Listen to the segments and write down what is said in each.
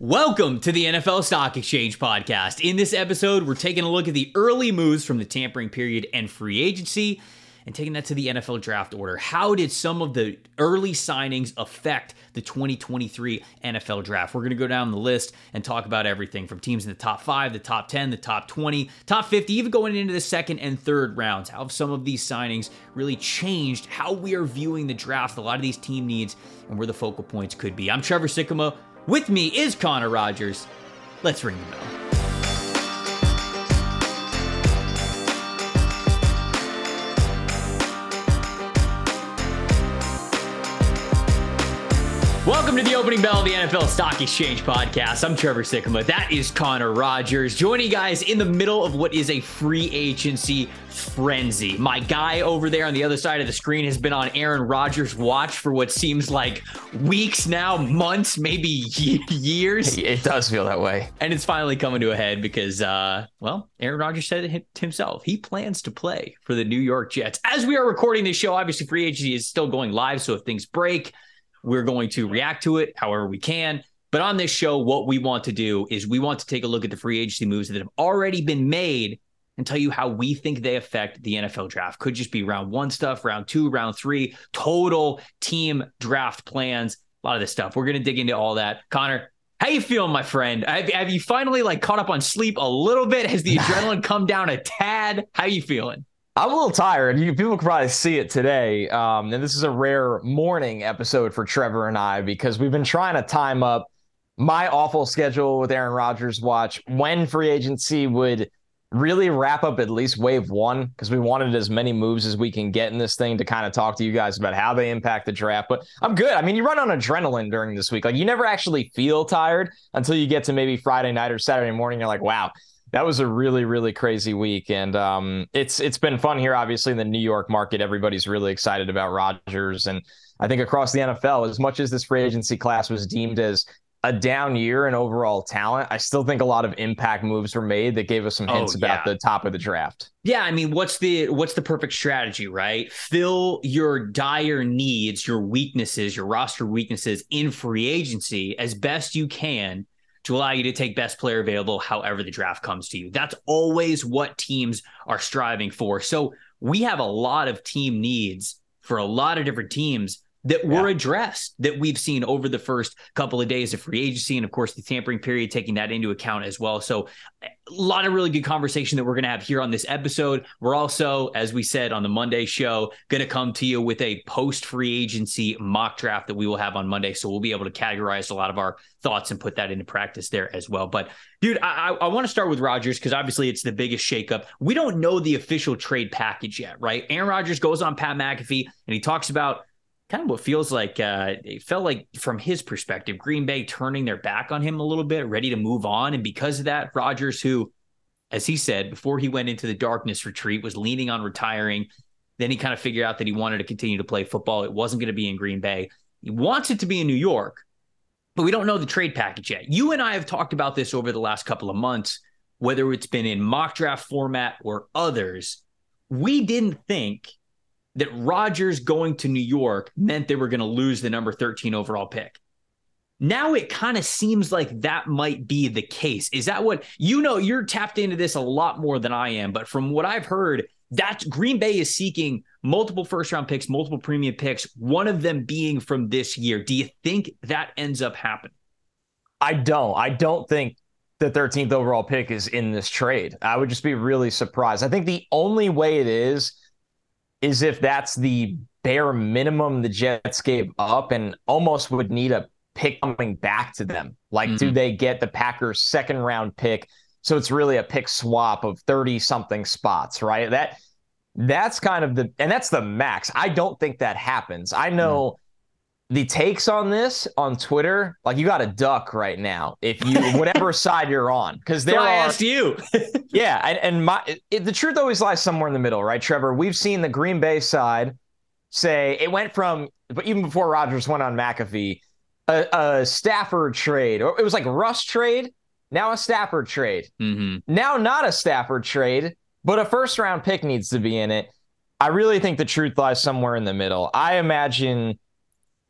Welcome to the NFL Stock Exchange podcast. In this episode, we're taking a look at the early moves from the tampering period and free agency and taking that to the NFL draft order. How did some of the early signings affect the 2023 NFL draft? We're going to go down the list and talk about everything from teams in the top five, the top 10, the top 20, top 50, even going into the second and third rounds. How have some of these signings really changed how we are viewing the draft, a lot of these team needs, and where the focal points could be? I'm Trevor Sikkema. With me is Connor Rogers. Let's ring the bell. Welcome to the opening bell of the NFL Stock Exchange podcast. I'm Trevor Sikkema. That is Connor Rogers. Joining you guys in the middle of what is a free agency frenzy. My guy over there on the other side of the screen has been on Aaron Rodgers' watch for what seems like weeks now, months, maybe years. It does feel that way. And it's finally coming to a head because, uh, well, Aaron Rodgers said it himself. He plans to play for the New York Jets. As we are recording this show, obviously free agency is still going live. So if things break, we're going to react to it however we can. But on this show, what we want to do is we want to take a look at the free agency moves that have already been made and tell you how we think they affect the NFL draft. Could just be round one stuff, round two, round three, total team draft plans, a lot of this stuff. We're going to dig into all that. Connor, how you feeling, my friend? Have, have you finally like caught up on sleep a little bit? Has the adrenaline come down a tad? How you feeling? I'm a little tired. You, people can probably see it today. Um, and this is a rare morning episode for Trevor and I because we've been trying to time up my awful schedule with Aaron Rodgers watch when free agency would really wrap up at least wave one because we wanted as many moves as we can get in this thing to kind of talk to you guys about how they impact the draft. But I'm good. I mean, you run on adrenaline during this week. Like you never actually feel tired until you get to maybe Friday night or Saturday morning. You're like, wow, that was a really really crazy week and um, it's it's been fun here obviously in the New York market everybody's really excited about Rodgers, and I think across the NFL as much as this free agency class was deemed as a down year in overall talent I still think a lot of impact moves were made that gave us some hints oh, yeah. about the top of the draft. Yeah, I mean what's the what's the perfect strategy, right? Fill your dire needs, your weaknesses, your roster weaknesses in free agency as best you can to allow you to take best player available however the draft comes to you. That's always what teams are striving for. So we have a lot of team needs for a lot of different teams that were yeah. addressed that we've seen over the first couple of days of free agency and of course the tampering period taking that into account as well. So a lot of really good conversation that we're going to have here on this episode. We're also as we said on the monday show going to come to you with a post free agency mock draft that we will have on monday. So we'll be able to categorize a lot of our thoughts and put that into practice there as well. But dude i, I want to start with rodgers because obviously it's the biggest shakeup. We don't know the official trade package yet right? Aaron rodgers goes on pat mcafee and he talks about kind of what feels like uh, it felt like from his perspective, Green Bay turning their back on him a little bit, ready to move on. And because of that, Rodgers, who, as he said before he went into the darkness retreat, was leaning on retiring. Then he kind of figured out that he wanted to continue to play football. It wasn't going to be in Green Bay. He wants it to be in New York, but we don't know the trade package yet. You and I have talked about this over the last couple of months, whether it's been in mock draft format or others. We didn't think that Rodgers going to New York meant they were going to lose the number 13 overall pick. Now it kind of seems like that might be the case. Is that what you know? You're tapped into this a lot more than I am, but from what I've heard, that Green Bay is seeking multiple first round picks, multiple premium picks, one of them being from this year. Do you think that ends up happening? I don't. I don't think the 13th overall pick is in this trade. I would just be really surprised. I think the only way it is is if that's the bare minimum the Jets gave up and almost would need a pick coming back to them. Like, mm-hmm. do they get the Packers' second round pick? So it's really a pick swap of 30 something spots, right? That that's kind of the and that's the max. I don't think that happens. I know the takes on this on Twitter, like you got to duck right now if you whatever side you're on, because there so I are, asked you. yeah, and, and my it, the truth always lies somewhere in the middle, right, Trevor? We've seen the Green Bay side say it went from, but even before Rodgers went on McAfee, a, a Stafford trade, or it was like Russ trade, now a Stafford trade, mm-hmm. now not a Stafford trade, but a first round pick needs to be in it. I really think the truth lies somewhere in the middle. I imagine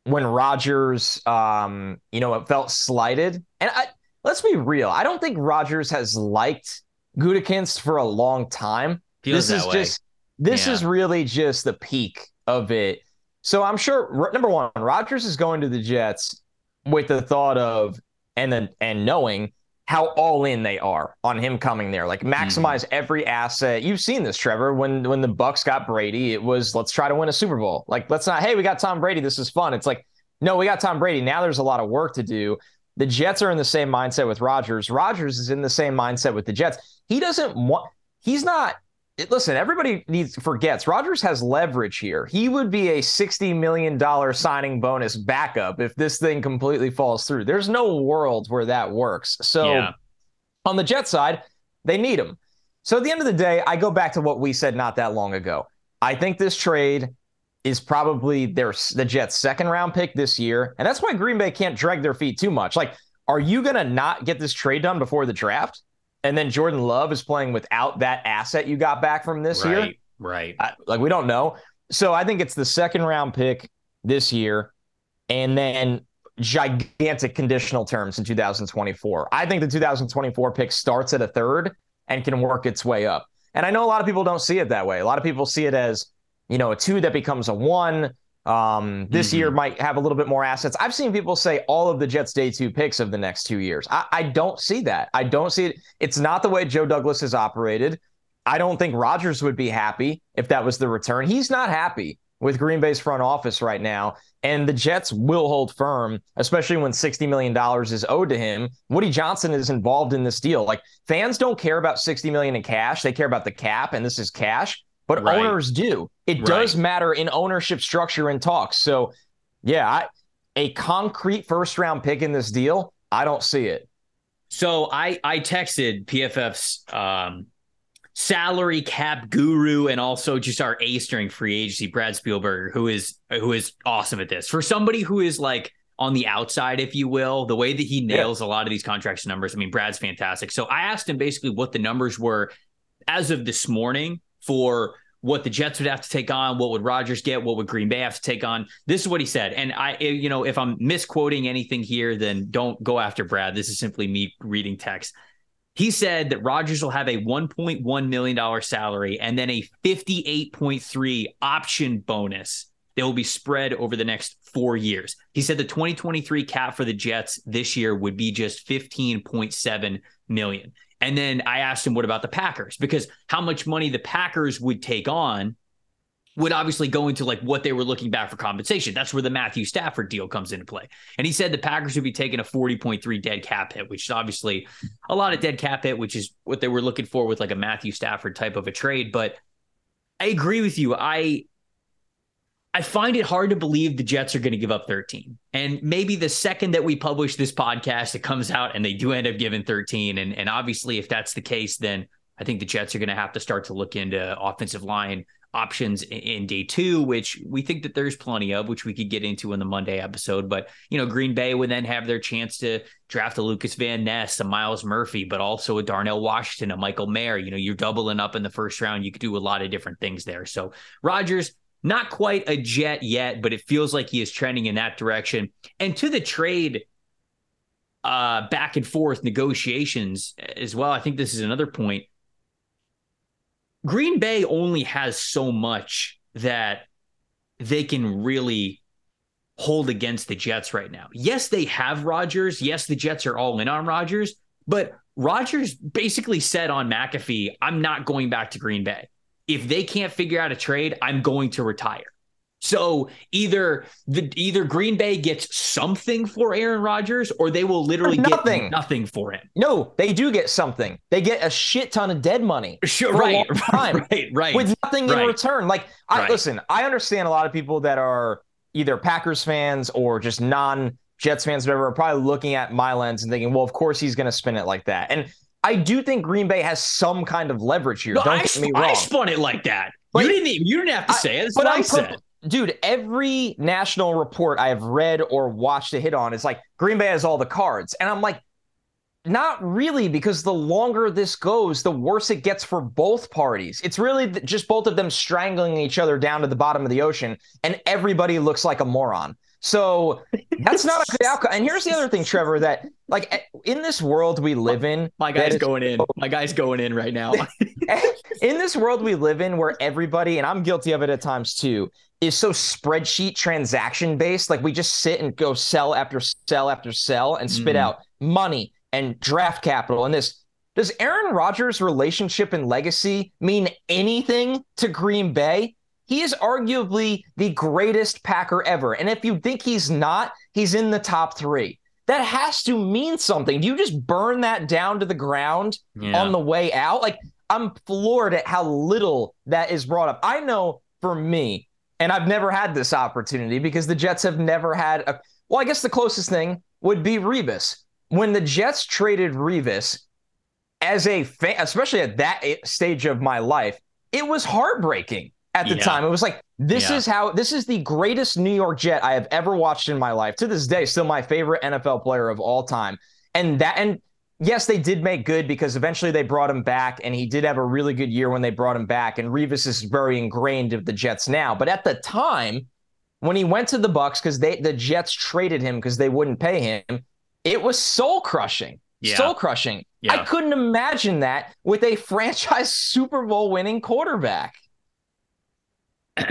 when Rodgers, um, you know, it felt slighted. And I, let's be real. I don't think Rodgers has liked Gutekunst for a long time. Feels this is way. just this Yeah. is really just the peak of it. So I'm sure number one, Rodgers is going to the Jets with the thought of and then and knowing how all in they are on him coming there. Like mm-hmm. maximize every asset. You've seen this, Trevor. When when the Bucks got Brady, it was let's try to win a Super Bowl. Like let's not, hey, we got Tom Brady. This is fun. It's like, no, we got Tom Brady. Now there's a lot of work to do. The Jets are in the same mindset with Rodgers. Rodgers is in the same mindset with the Jets. He doesn't want he's not it- listen, everybody needs forgets Rodgers has leverage here. He would be a $60 million signing bonus backup if this thing completely falls through. There's no world where that works. So Yeah. on the Jet side, they need him. So at the end of the day, I go back to what we said not that long ago. I think this trade is probably their the Jets' second round pick this year, and that's why Green Bay can't drag their feet too much. Like, are you gonna not get this trade done before the draft? And then Jordan Love is playing without that asset you got back from this year. right, right. I, like we don't know. So I think it's the second round pick this year, and then gigantic conditional terms in 2024. I think the 2024 pick starts at a third and can work its way up. And I know a lot of people don't see it that way. A lot of people see it as you know a two that becomes a one. Um, this Mhm. year might have a little bit more assets. I've seen people say all of the Jets' day two picks of the next two years. I, I don't see that. I don't see it. It's not the way Joe Douglas has operated. I don't think Rodgers would be happy if that was the return. He's not happy with Green Bay's front office right now. And the Jets will hold firm, especially when $60 million is owed to him. Woody Johnson is involved in this deal. Like fans don't care about 60 million in cash. They care about the cap, and this is cash. But Right. owners do. It Right. does matter in ownership structure and talks. So yeah, I, a concrete first round pick in this deal, I don't see it. So I I texted PFF's um, salary cap guru and also just our ace during free agency, Brad Spielberger, who is who is awesome at this. For somebody who is like on the outside, if you will, the way that he nails a lot of these contracts numbers. I mean, Brad's fantastic. So I asked him basically what the numbers were as of this morning for what the Jets would have to take on, what would Rodgers get, what would Green Bay have to take on. This is what he said. And I, eh, you know, if I'm misquoting anything here, then don't go after Brad. This is simply me reading text. He said that Rodgers will have a $1.1 million salary and then a 58.3 option bonus that will be spread over the next four years. He said the 2023 cap for the Jets this year would be just 15.7 million. And then I asked him, what about the Packers? Because how much money the Packers would take on would obviously go into like what they were looking back for compensation. That's where the Matthew Stafford deal comes into play. And he said the Packers would be taking a 40.3 dead cap hit, which is obviously a lot of dead cap hit, which is what they were looking for with like a Matthew Stafford type of a trade. But I agree with you. I I find it hard to believe the Jets are going to give up 13. And maybe the second that we publish this podcast, it comes out and they do end up giving 13. And, and obviously, if that's the case, then I think the Jets are going to have to start to look into offensive line options in, in day two, which we think that there's plenty of, which we could get into in the Monday episode. But, you know, Green Bay would then have their chance to draft a Lucas Van Ness, a Myles Murphy, but also a Darnell Washington, a Michael Mayer. You know, you're doubling up in the first round. You could do a lot of different things there. So Rodgers, not quite a jet yet, but it feels like he is trending in that direction. And to the trade uh, back and forth negotiations as well, I think this is another point. Green Bay only has so much that they can really hold against the Jets right now. Yes, they have Rodgers. Yes, the Jets are all in on Rodgers, but Rodgers basically said on McAfee, I'm not going back to Green Bay. If they can't figure out a trade, I'm going to retire. So either the either Green Bay gets something for Aaron Rodgers or they will literally nothing. get nothing for him. No, they do get something. They get a shit ton of dead money. Sure, right, time. right, right. with nothing Right. in return. Like, I Right. listen, I understand a lot of people that are either Packers fans or just non Jets fans, whatever, are probably looking at my lens and thinking, well, of course he's going to spin it like that. And I do think Green Bay has some kind of leverage here. No, Don't I, get me wrong. I spun it like that. But- you didn't even, you didn't have to I- say it. That's but what I I'm said. Dude, every national report I have read or watched a hit on is like Green Bay has all the cards. And I'm like, not really, because the longer this goes, the worse it gets for both parties. It's really just both of them strangling each other down to the bottom of the ocean, and everybody looks like a moron. So that's not a good outcome. And here's the other thing, Trevor, that like eh, in this world we live in, my guy's going in. My guy's going in right now. in this world we live in where everybody, and I'm guilty of it at times too, is so spreadsheet transaction based. Like we just sit and go cell after cell after cell and spit mm. out money and draft capital and this. Does Aaron Rodgers' relationship and legacy mean anything to Green Bay? He is arguably the greatest Packer ever. And if you think he's not, he's in the top three. That has to mean something. Do you just burn that down to the ground yeah. on the way out? Like, I'm floored at how little that is brought up. I know for me, and I've never had this opportunity because the Jets have never had a. Well, I guess the closest thing would be Revis. When the Jets traded Revis, as a fan, especially at that stage of my life, it was heartbreaking at the yeah. time. It was like, this yeah. is how, this is the greatest New York Jet I have ever watched in my life. To this day, still my favorite NFL player of all time. And that, and yes, they did make good because eventually they brought him back and he did have a really good year when they brought him back. And Revis is very ingrained of the Jets now. But at the time, when he went to the Bucks, because they the Jets traded him because they wouldn't pay him, it was soul crushing. Yeah. Soul crushing. Yeah. I couldn't imagine that with a franchise Super Bowl winning quarterback.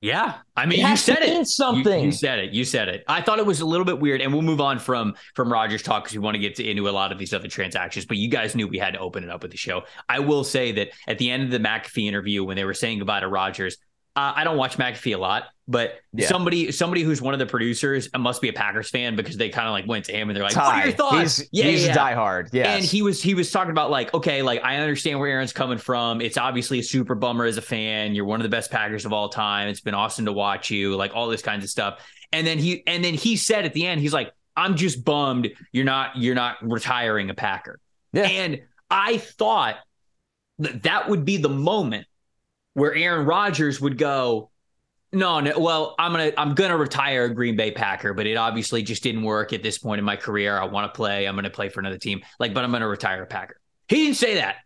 yeah, I mean, you said it. Something you, you, said it. You said it. I thought it was a little bit weird, and we'll move on from from Rodgers talk because we want to get to, into a lot of these other transactions. But you guys knew we had to open it up with the show. I will say that at the end of the McAfee interview, when they were saying goodbye to Rodgers, uh, I don't watch McAfee a lot, but yeah. somebody somebody who's one of the producers uh, must be a Packers fan because they kind of like went to him and they're like, Ty, "What are your thoughts?" He's, yeah, he's yeah. diehard. Yeah, and he was he was talking about like, okay, like I understand where Aaron's coming from. It's obviously a super bummer as a fan. You're one of the best Packers of all time. It's been awesome to watch you, like all this kinds of stuff. And then he and then he said at the end, he's like, "I'm just bummed you're not you're not retiring a Packer." Yeah, and I thought that that would be the moment where Aaron Rodgers would go, no, no. Well, I'm gonna I'm gonna retire a Green Bay Packer, but it obviously just didn't work at this point in my career. I want to play. I'm gonna play for another team. Like, but I'm gonna retire a Packer. He didn't say that.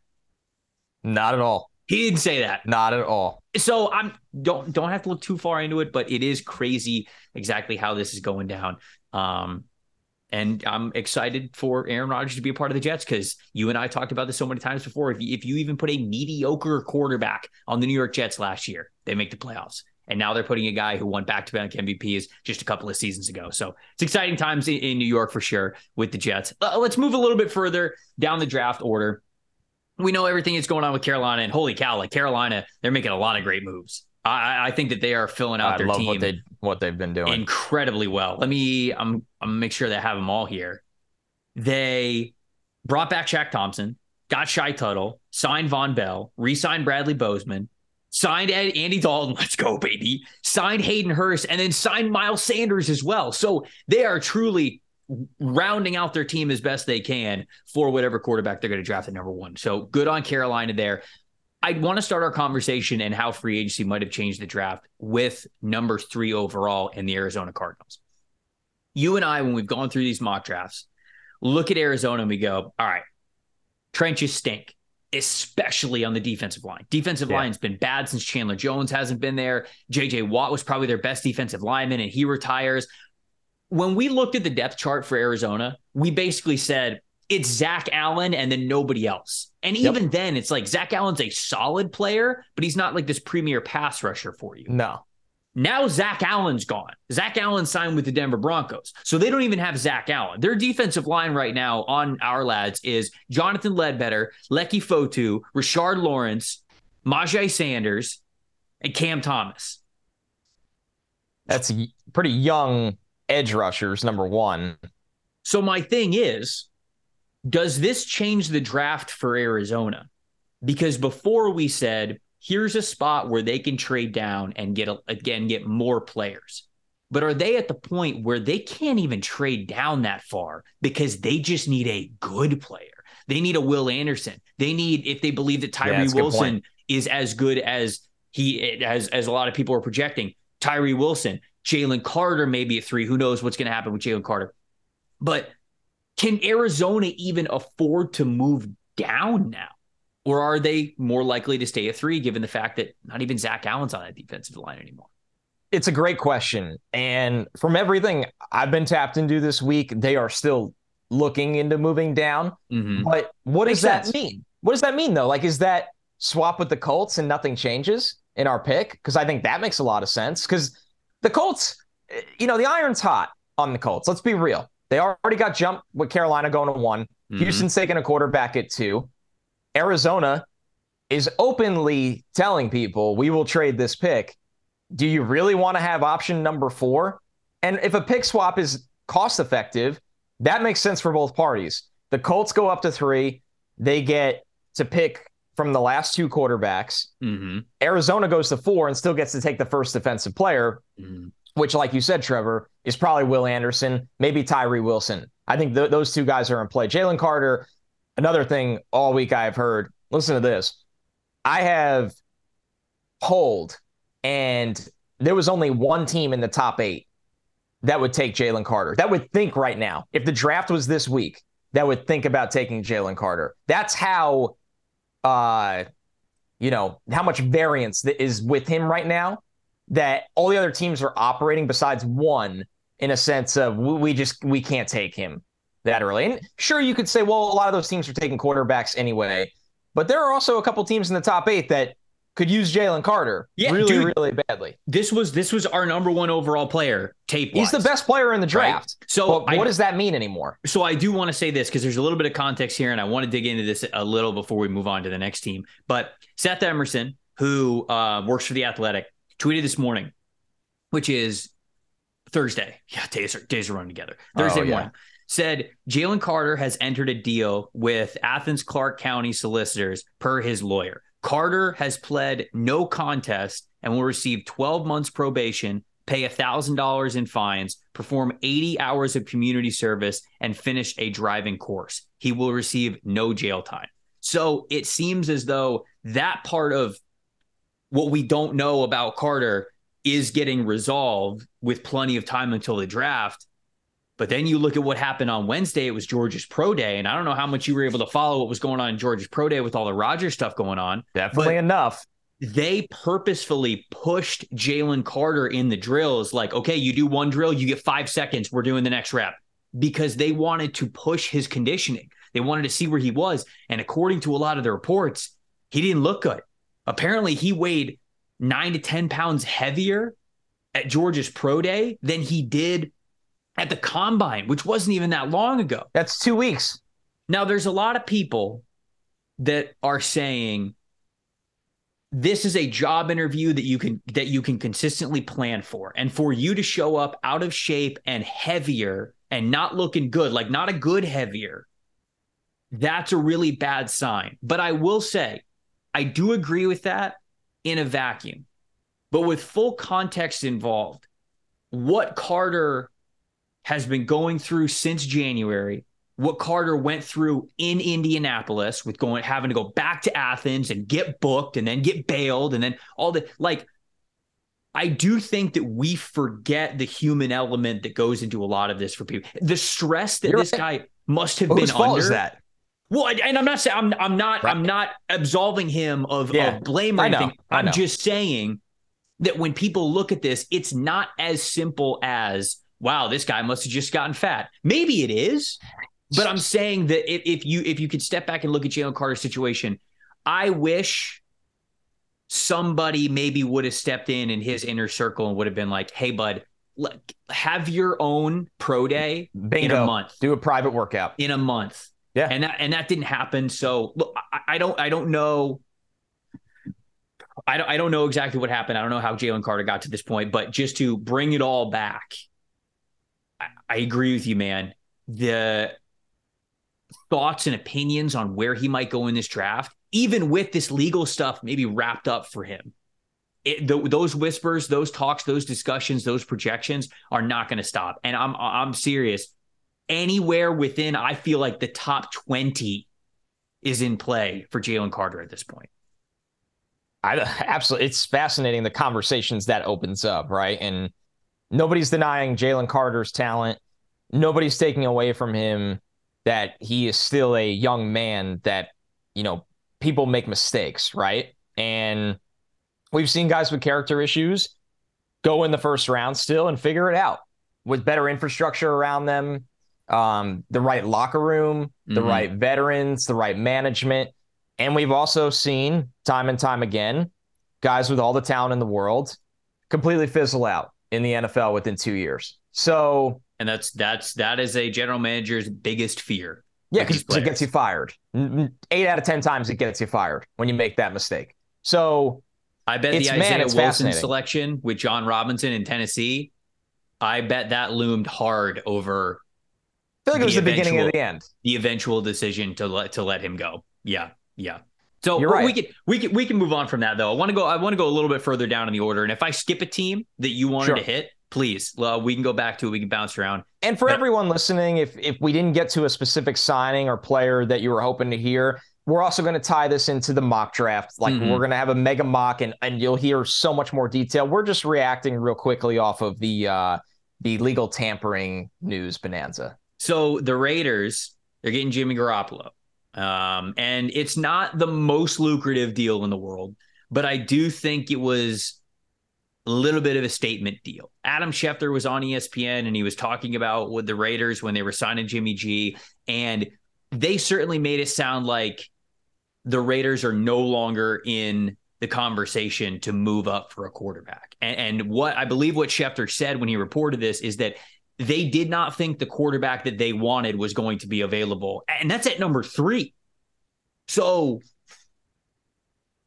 Not at all. He didn't say that. Not at all. So I'm don't don't have to look too far into it, but it is crazy exactly how this is going down. Um, and I'm excited for Aaron Rodgers to be a part of the Jets because you and I talked about this so many times before. If you, if you even put a mediocre quarterback on the New York Jets last year, they make the playoffs. And now they're putting a guy who won back to back MVPs just a couple of seasons ago. So it's exciting times in, in New York for sure with the Jets. Uh, let's move a little bit further down the draft order. We know everything that's going on with Carolina, and holy cow, like Carolina, they're making a lot of great moves. I, I think that they are filling out I their team what they what they've been doing incredibly well. Let me I'm I'm gonna make sure they have them all here. They brought back Shaq Thompson, got Shy Tuttle, signed Vonn Bell, re-signed Bradley Bozeman, signed Ed, Andy Dalton, let's go, baby, signed Hayden Hurst, and then signed Miles Sanders as well. So they are truly rounding out their team as best they can for whatever quarterback they're going to draft at number one. So good on Carolina there. I want to start our conversation and how free agency might have changed the draft with number three overall in the Arizona Cardinals. You and I, when we've gone through these mock drafts, look at Arizona and we go, all right, trenches stink, especially on the defensive line. Defensive yeah. line's been bad since Chandler Jones hasn't been there. JJ Watt was probably their best defensive lineman and he retires. When we looked at the depth chart for Arizona, we basically said, it's Zach Allen and then nobody else. And even yep. then, it's like Zach Allen's a solid player, but he's not like this premier pass rusher for you. No. Now Zach Allen's gone. Zach Allen signed with the Denver Broncos. So they don't even have Zach Allen. Their defensive line right now on our lads is Jonathan Ledbetter, Leki Fotu, Rashard Lawrence, Myjai Sanders, and Cam Thomas. That's pretty young edge rushers, number one. So my thing is, does this change the draft for Arizona? Because before we said, here's a spot where they can trade down and get again get more players. But are they at the point where they can't even trade down that far because they just need a good player? They need a Will Anderson. They need if they believe that Tyree yeah, Wilson is as good as he as as a lot of people are projecting. Tyree Wilson, Jalen Carter, maybe a three. Who knows what's going to happen with Jalen Carter? But can Arizona even afford to move down now? Or are they more likely to stay a three given the fact that not even Zach Allen's on that defensive line anymore? it's a great question. And from everything I've been tapped into this week, they are still looking into moving down. Mm-hmm. But what Makes does sense. that mean? What does that mean though? Like, is that swap with the Colts and nothing changes in our pick? Because I think that makes a lot of sense. Because the Colts, eh, you know, the iron's hot on the Colts. Let's be real. They already got jumped with Carolina going to one. Mm-hmm. Houston's taking a quarterback at two. Arizona is openly telling people we will trade this pick. Do you really want to have option number four? And if a pick swap is cost effective, that makes sense for both parties. The Colts go up to three. They get to pick from the last two quarterbacks. Mm-hmm. Arizona goes to four and still gets to take the first defensive player, mm-hmm. Which, like you said, Trevor, is probably Will Anderson, maybe Tyree Wilson. I think th- those two guys are in play. Jalen Carter, another thing all week I've heard. Listen to this. I have polled, and there was only one team in the top eight that would take Jalen Carter. That would think right now, if the draft was this week, that would think about taking Jalen Carter. That's how, uh, you know, how much variance that is with him right now. That all the other teams are operating besides one in a sense of we just we can't take him that early. And sure, you could say, well, a lot of those teams are taking quarterbacks anyway, but there are also a couple teams in the top eight that could use Jalen Carter yeah, really, dude, really badly. This was this was our number one overall player tape. He's the best player in the draft. Right? So I, what does that mean anymore? So I do want to say this because there's a little bit of context here, and I want to dig into this a little before we move on to the next team. But Seth Emerson, who uh, works for the Athletic, tweeted this morning, which is Thursday. Yeah, days are days are running together. Thursday oh, yeah. morning said Jalen Carter has entered a deal with Athens Clarke County solicitors per his lawyer. Carter has pled no contest and will receive 12 months probation, pay $1,000 in fines, perform 80 hours of community service, and finish a driving course. He will receive no jail time. So it seems as though that part of what we don't know about Carter is getting resolved with plenty of time until the draft. But then you look at what happened on Wednesday. It was Georgia's pro day. And I don't know how much you were able to follow what was going on in Georgia's pro day with all the Rodgers stuff going on. Definitely enough. They purposefully pushed Jalen Carter in the drills like, okay, you do one drill, you get five seconds. We're doing the next rep because they wanted to push his conditioning. They wanted to see where he was. And according to a lot of the reports, he didn't look good. Apparently, he weighed nine to 10 pounds heavier at Georgia's pro day than he did at the combine, which wasn't even that long ago. That's two weeks. Now, there's a lot of people that are saying this is a job interview that you can that you can consistently plan for and for you to show up out of shape and heavier and not looking good like not a good heavier that's a really bad sign but i will say i do agree with that in a vacuum but with full context involved what carter has been going through since January, what Carter went through in Indianapolis with going having to go back to Athens and get booked and then get bailed and then all the like I do think that we forget the human element that goes into a lot of this for people. The stress that You're this right. guy must have Whose been under. Is that? Well, and I'm not saying I'm I'm not right. I'm not absolving him of, yeah. of blame or I anything. Know. I'm just saying that when people look at this, it's not as simple as wow, this guy must have just gotten fat. Maybe it is, but I'm saying that if, if you if you could step back and look at Jalen Carter's situation, I wish somebody maybe would have stepped in in his inner circle and would have been like, "Hey, bud, look, have your own pro day Bingo. in a month. Do a private workout in a month." Yeah, and that and that didn't happen. So look, I, I don't I don't know. I don't, I don't know exactly what happened. I don't know how Jalen Carter got to this point, but just to bring it all back, I agree with you, man. The thoughts and opinions on where he might go in this draft, even with this legal stuff maybe wrapped up for him. It, the, those whispers, those talks, those discussions, those projections are not going to stop. And I'm I'm serious. Anywhere within, I feel like the top twenty is in play for Jalen Carter at this point. I absolutely, it's fascinating the conversations that opens up, right? And nobody's denying Jalen Carter's talent. Nobody's taking away from him that he is still a young man that, you know, people make mistakes, right? And we've seen guys with character issues go in the first round still and figure it out with better infrastructure around them, um, the right locker room, the mm-hmm. right veterans, the right management. And we've also seen time and time again guys with all the talent in the world completely fizzle out in the NFL within two years. So, and that's that's that is a general manager's biggest fear. Yeah, because it gets you fired. Eight out of ten times it gets you fired when you make that mistake. So, I bet the Isaiah man, Wilson selection with Jon Robinson in Tennessee, I bet that loomed hard over. I feel like it was the, the beginning of the end. The eventual decision to let to let him go. Yeah, yeah. So You're right. we can we can we can move on from that though. I want to go. I want to go a little bit further down in the order. And if I skip a team that you wanted sure. to hit, please, uh, we can go back to it. We can bounce around. And for but, everyone listening, if if we didn't get to a specific signing or player that you were hoping to hear, we're also going to tie this into the mock draft. Like mm-hmm. we're going to have a mega mock, and and you'll hear so much more detail. We're just reacting real quickly off of the uh, the legal tampering news bonanza. So the Raiders, they're getting Jimmy Garoppolo. Um, and it's not the most lucrative deal in the world, but I do think it was a little bit of a statement deal. Adam Schefter was on ESPN and he was talking about with the Raiders when they were signing Jimmy G, and they certainly made it sound like the Raiders are no longer in the conversation to move up for a quarterback. And, and, what I believe what Schefter said when he reported this is that they did not think the quarterback that they wanted was going to be available. And that's at number three. So,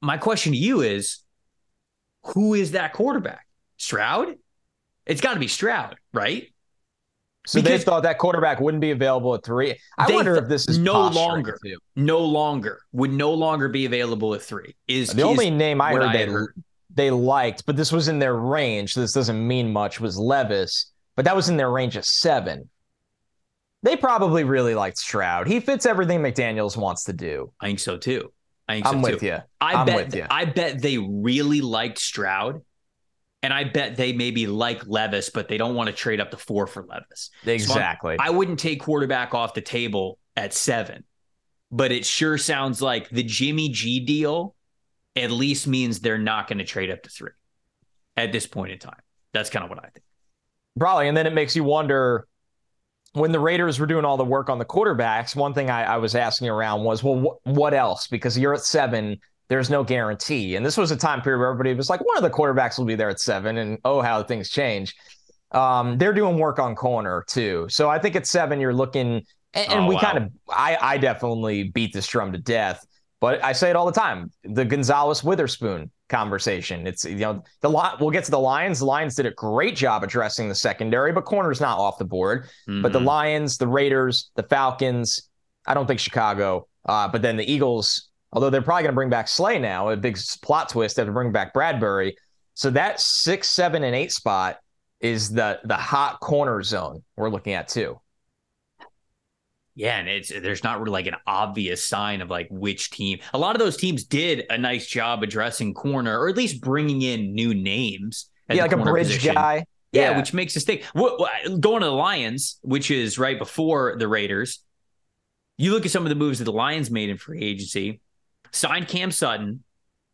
my question to you is who is that quarterback? Stroud? It's got to be Stroud, right? So because they thought that quarterback wouldn't be available at three. I wonder if this is no longer, too. no longer would no longer be available at three. Is the is only name I heard I they heard. they liked, but this was in their range. So this doesn't mean much. Was Levis, but that was in their range of seven. They probably really liked Stroud. He fits everything McDaniels wants to do. I think so too. I think I'm so with too. you. I I'm bet. With you. I bet they really liked Stroud, and I bet they maybe like Levis, but they don't want to trade up to four for Levis. Exactly. So I wouldn't take quarterback off the table at seven, but it sure sounds like the Jimmy G deal at least means they're not going to trade up to three at this point in time. That's kind of what I think. Probably. And then it makes you wonder when the Raiders were doing all the work on the quarterbacks, one thing I, I was asking around was, well, wh- what else? Because you're at seven, there's no guarantee. And this was a time period where everybody was like, one of the quarterbacks will be there at seven. And oh, how things change. Um, they're doing work on corner too. So I think at seven, you're looking, and, and oh, we wow. kind of, I, I definitely beat this drum to death. But I say it all the time: the Gonzalez Witherspoon conversation. It's you know the lot. We'll get to the Lions. The Lions did a great job addressing the secondary, but corner's not off the board. Mm-hmm. But the mm-hmm. Lions, the Raiders, the Falcons. I don't think Chicago. Uh, but then the Eagles, although they're probably going to bring back Slay now, a big plot twist. They have to bring back Bradberry. So that six, seven, and eight spot is the the hot corner zone we're looking at too. Yeah, and it's there's not really like an obvious sign of like which team. A lot of those teams did a nice job addressing corner, or at least bringing in new names. Yeah, like a bridge position. guy. Yeah, yeah, which makes us think. Going to the Lions, which is right before the Raiders. You look at some of the moves that the Lions made in free agency. Signed Cam Sutton,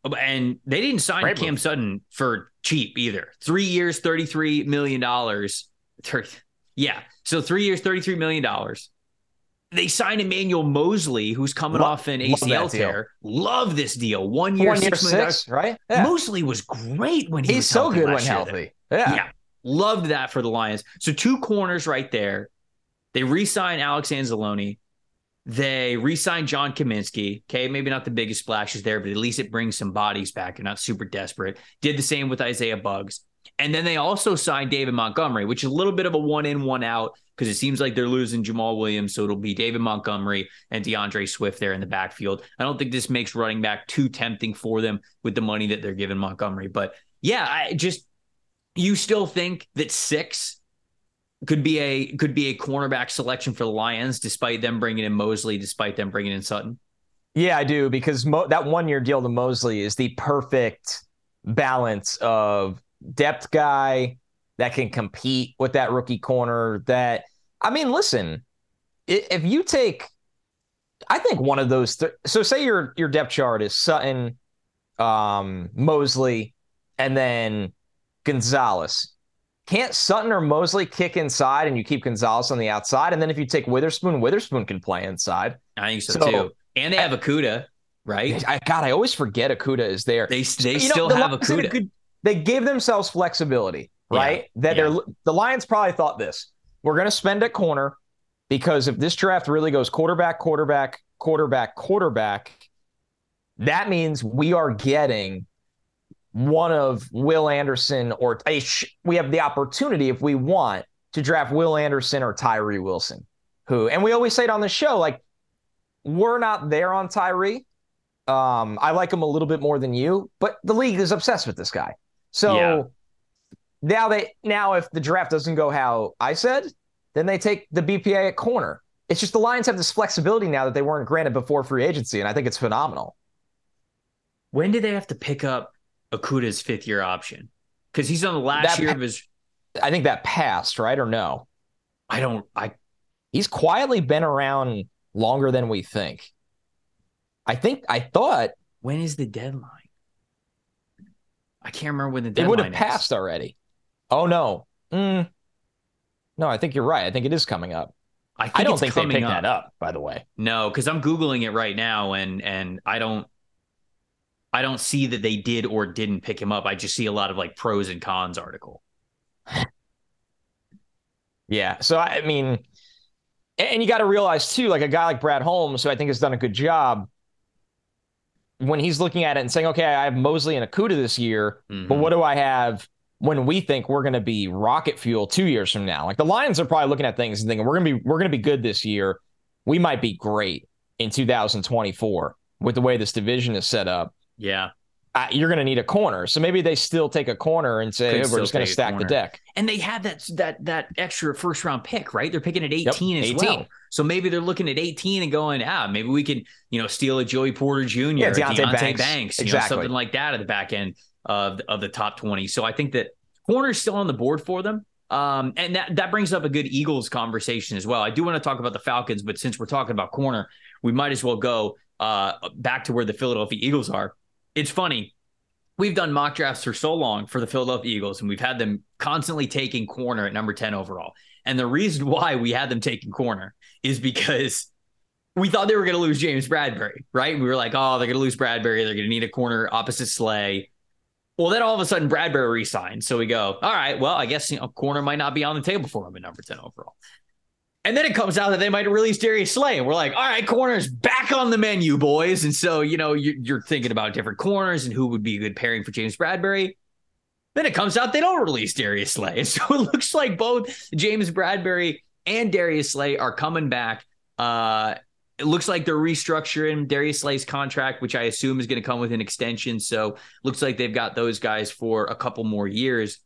and they didn't sign Great Cam move. Sutton for cheap either. Three years, thirty three million dollars. Yeah, so three years, thirty three million dollars they signed Emmanuel Moseley, who's coming love, off an ACL tear. Love this deal. One year, One year six, right? Yeah. Moseley was great when he He's was so good when healthy. Yeah. yeah. Loved that for the Lions. So two corners right there. They re-signed Alex Anzalone. They re-signed John Cominsky. Okay, maybe not the biggest splashes there, but at least it brings some bodies back. You're not super desperate. Did the same with Isaiah Buggs. And then they also signed David Montgomery, which is a little bit of a one in, one out because it seems like they're losing Jamaal Williams. So it'll be David Montgomery and D'Andre Swift there in the backfield. I don't think this makes running back too tempting for them with the money that they're giving Montgomery. But yeah, I just, you still think that six could be a could be a cornerback selection for the Lions, despite them bringing in Moseley, despite them bringing in Sutton. Yeah, I do because Mo- that one year deal to Moseley is the perfect balance of depth guy that can compete with that rookie corner. That I mean, listen, if you take, I think one of those. Th- so say your your depth chart is Sutton, um, Moseley, and then Gonzalez. Can't Sutton or Moseley kick inside and you keep Gonzalez on the outside? And then if you take Witherspoon, Witherspoon can play inside. I think so, so too. And they have Okudah, right? I, God, I always forget Okudah is there. They they still know, have Okudah. Good, they gave themselves flexibility, right? Yeah. That yeah. they're the Lions probably thought this: we're going to spend at corner because if this draft really goes quarterback, quarterback, quarterback, quarterback, that means we are getting one of Will Anderson or a sh- we have the opportunity if we want to draft Will Anderson or Tyree Wilson, who and we always say it on the show like we're not there on Tyree. Um, I like him a little bit more than you, but the league is obsessed with this guy. So. Now they now if the draft doesn't go how I said, then they take the BPA at corner. It's just the Lions have this flexibility now that they weren't granted before free agency, and I think it's phenomenal. When do they have to pick up Okudah's fifth year option? Because he's on the last that, year of his. I think that passed, right or no? I don't. I. He's quietly been around longer than we think. I think I thought. When is the deadline? I can't remember when the deadline. It would have passed already. Oh no. Mm. No, I think you're right. I think it is coming up. I, I don't think they picked up. that up, by the way. No, because I'm googling it right now, and and I don't, I don't see that they did or didn't pick him up. I just see a lot of like pros and cons article. yeah, so I mean, and you got to realize too, like a guy like Brad Holmes, who I think has done a good job. When he's looking at it and saying, "Okay, I have Moseley and Okudah this year, mm-hmm. but what do I have when we think we're going to be rocket fuel two years from now. Like the Lions are probably looking at things and thinking we're going to be we're going to be good this year. We might be great in 2024 with the way this division is set up. Yeah. Uh, you're going to need a corner. So maybe they still take a corner and say hey, we're just going to stack the deck. And they have that that that extra first round pick, right? They're picking at 18 yep, as 18. well. So maybe they're looking at 18 and going, ah, maybe we can, you know, steal a Joey Porter Jr. Yeah, Deonte, Deonte Banks, Banks exactly. know, something like that at the back end of of the top 20. So I think that corner's still on the board for them. Um, and that, that brings up a good Eagles conversation as well. I do want to talk about the Falcons, but since we're talking about corner, we might as well go uh, back to where the Philadelphia Eagles are. It's funny. We've done mock drafts for so long for the Philadelphia Eagles, and we've had them constantly taking corner at number 10 overall. And the reason why we had them taking corner is because we thought they were going to lose James Bradberry, right? We were like, oh, they're going to lose Bradberry. They're going to need a corner opposite Slay. Well, then all of a sudden Bradberry resigns. So we go, all right, well, I guess you know, corner might not be on the table for him at number 10 overall. And then it comes out that they might release Darius Slay. And we're like, all right, corners back on the menu, boys. And so, you know, you're, you're thinking about different corners and who would be a good pairing for James Bradberry. Then it comes out they don't release Darius Slay. And so it looks like both James Bradberry and Darius Slay are coming back. Uh, it looks like they're restructuring Darius Slay's contract, which I assume is going to come with an extension. So looks like they've got those guys for a couple more years.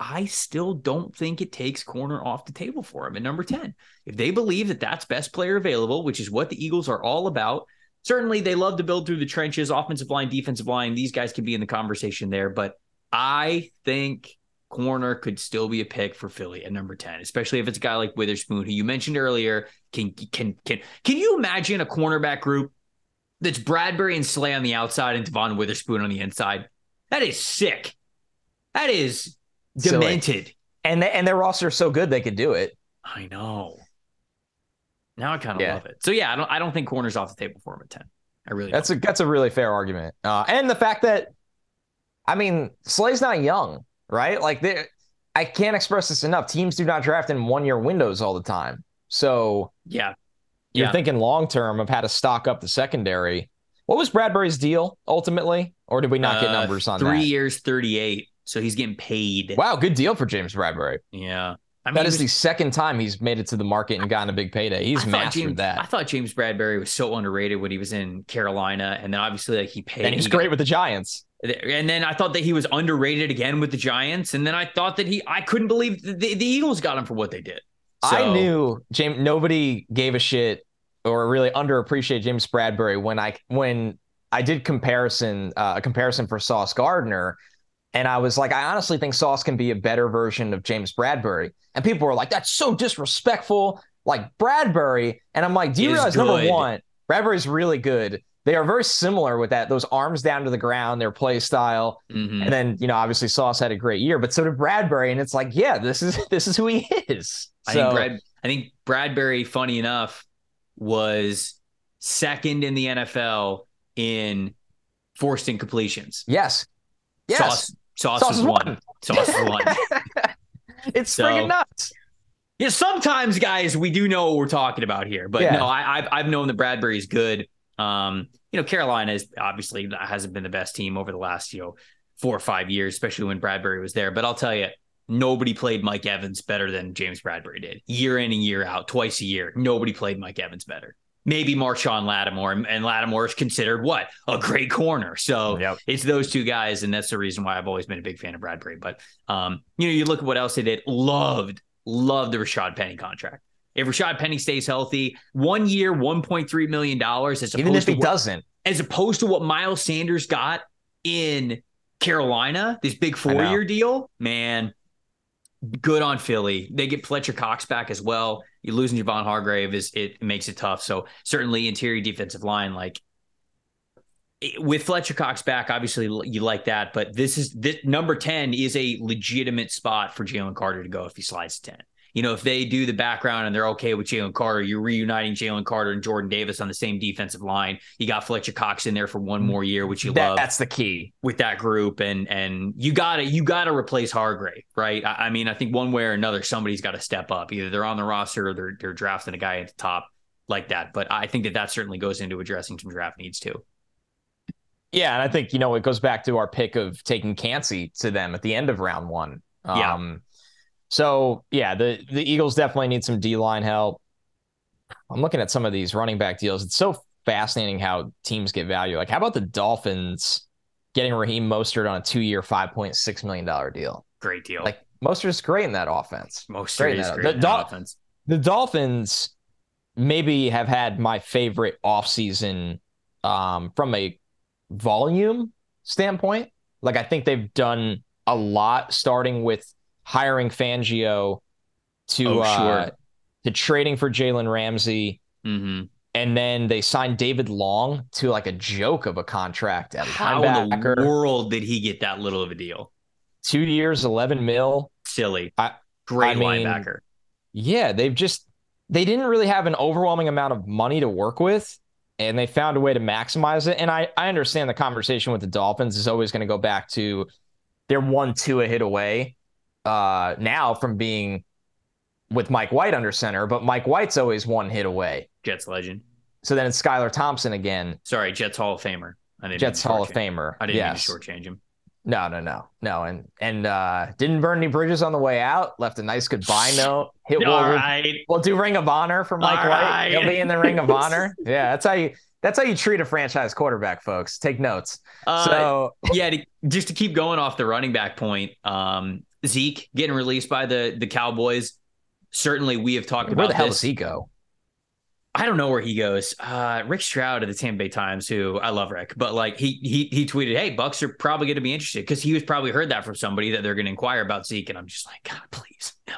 I still don't think it takes corner off the table for him at number 10. If they believe that that's best player available, which is what the Eagles are all about, certainly they love to build through the trenches, offensive line, defensive line. These guys can be in the conversation there. But I think corner could still be a pick for Philly at number 10, especially if it's a guy like Witherspoon, who you mentioned earlier. Can can can can you imagine a cornerback group that's Bradberry and Slay on the outside and Devon Witherspoon on the inside? That is sick. That is demented. Silly. And they, and their roster is so good they could do it. I know. Now I kind of yeah. love it. So yeah, I don't I don't think corners off the table for him at 10. I really That's don't. a that's a really fair argument. Uh, and the fact that I mean, Slay's not young right? Like they, I can't express this enough. Teams do not draft in one year windows all the time. So yeah, you're yeah. thinking long term of how to stock up the secondary. What was Bradberry's deal ultimately, or did we not get uh, numbers on three that? years, thirty eight? So he's getting paid. Wow, good deal for James Bradberry. Yeah. I mean, that is was, the second time he's made it to the market and gotten a big payday. He's mastered James, that. I thought James Bradberry was so underrated when he was in Carolina, and then obviously like he paid. And he's he great with the Giants. And then I thought that he was underrated again with the Giants. And then I thought that he, I couldn't believe the, the Eagles got him for what they did. So, I knew James, nobody gave a shit or really underappreciate James Bradberry when I, when I did comparison, uh, a comparison for Sauce Gardner. And I was like, I honestly think Sauce can be a better version of James Bradberry. And people were like, that's so disrespectful. Like Bradberry. And I'm like, do you realize good. number one, Bradberry's really good. They are very similar with that. Those arms down to the ground, their play style, Mhm. and then you know obviously Sauce had a great year, but so did Bradberry, and it's like yeah, this is this is who he is. I think Brad, I think Bradberry, funny enough, was second in the NFL in forced incompletions. yes, yes, Sauce, Sauce, Sauce was is one. one. Sauce was one. it's So- friggin' nuts. Yeah, sometimes, guys, we do know what we're talking about here, but Yeah. no, I, I've I've known that Bradberry's good. Um, you know, Carolina is obviously hasn't been the best team over the last you know four or five years, especially when Bradberry was there. But I'll tell you, nobody played Mike Evans better than James Bradberry did, year in and year out, twice a year. Nobody played Mike Evans better. Maybe Marshon Lattimore, and, Lattimore is considered what a great corner. So Yep. it's those two guys, and that's the reason why I've always been a big fan of Bradberry. But um, you know, you look at what else they did. Loved, loved the Rashad Penny contract. If Rashad Penny stays healthy, one year, one point three million dollars, as Even opposed if to he what, doesn't, as opposed to what Miles Sanders got in Carolina, this big four year deal, man. Good on Philly. They get Fletcher Cox back as well. You losing Javon Hargrave is it makes it tough. So certainly interior defensive line, like with Fletcher Cox back, obviously you like that. But this is this number ten is a legitimate spot for Jalen Carter to go if he slides to ten. You know, if they do the background and they're okay with Jalen Carter, you're reuniting Jalen Carter and Jordan Davis on the same defensive line. You got Fletcher Cox in there for one more year, which you that, love that's the key. with that group and and you gotta you gotta replace Hargrave, right? I, I mean, I think one way or another, somebody's got to step up. Either they're on the roster or they're they're drafting a guy at the top like that. But I think that that certainly goes into addressing some draft needs too. Yeah, and I think you know it goes back to our pick of taking Kancey to them at the end of round one. Yeah. Um, So yeah, the the Eagles definitely need some D line help. I'm looking at some of these running back deals. It's so fascinating how teams get value. Like, how about the Dolphins getting Raheem Mostert on a two year, five point six million dollar deal? Great deal. Like Mostert's great in that offense. most great is now. great The in that Dol- offense. the Dolphins maybe have had my favorite offseason um, from a volume standpoint. Like I think they've done a lot, starting with hiring Fangio to Oh, uh, sure. to trading for Jalen Ramsey, hmm and then they signed David Long to like a joke of a contract at How in the world did he get that little of a deal? Two years, eleven mil. Silly. I- Great I mean, linebacker. Yeah, they've just they didn't really have an overwhelming amount of money to work with, and they found a way to maximize it. And I I understand the conversation with the Dolphins is always going to go back to they're one two a hit away uh, now from being with Mike White under center, but Mike White's always one hit away. Jets legend. So then it's Skylar Thompson again, Sorry, Jets Hall of Famer. I didn't Jets Hall of Famer. I didn't yes. mean to shortchange him. No, no, no, no, and and uh, didn't burn any bridges on the way out. Left a nice goodbye note. Hit we'll, right. we'll do Ring of Honor for Mike All White. right. He'll be in the Ring of Honor. Yeah, that's how you that's how you treat a franchise quarterback, folks. Take notes. Uh, so yeah, to, just to keep going off the running back point, um, Zeke getting released by the the Cowboys. Certainly, we have talked where about the hell this. does he go? I don't know where he goes. Uh, Rick Stroud of the Tampa Bay Times, who I love Rick, but like he he he tweeted, "Hey, Bucs are probably going to be interested because he was probably heard that from somebody that they're going to inquire about Zeke." And I'm just like, God, please, no.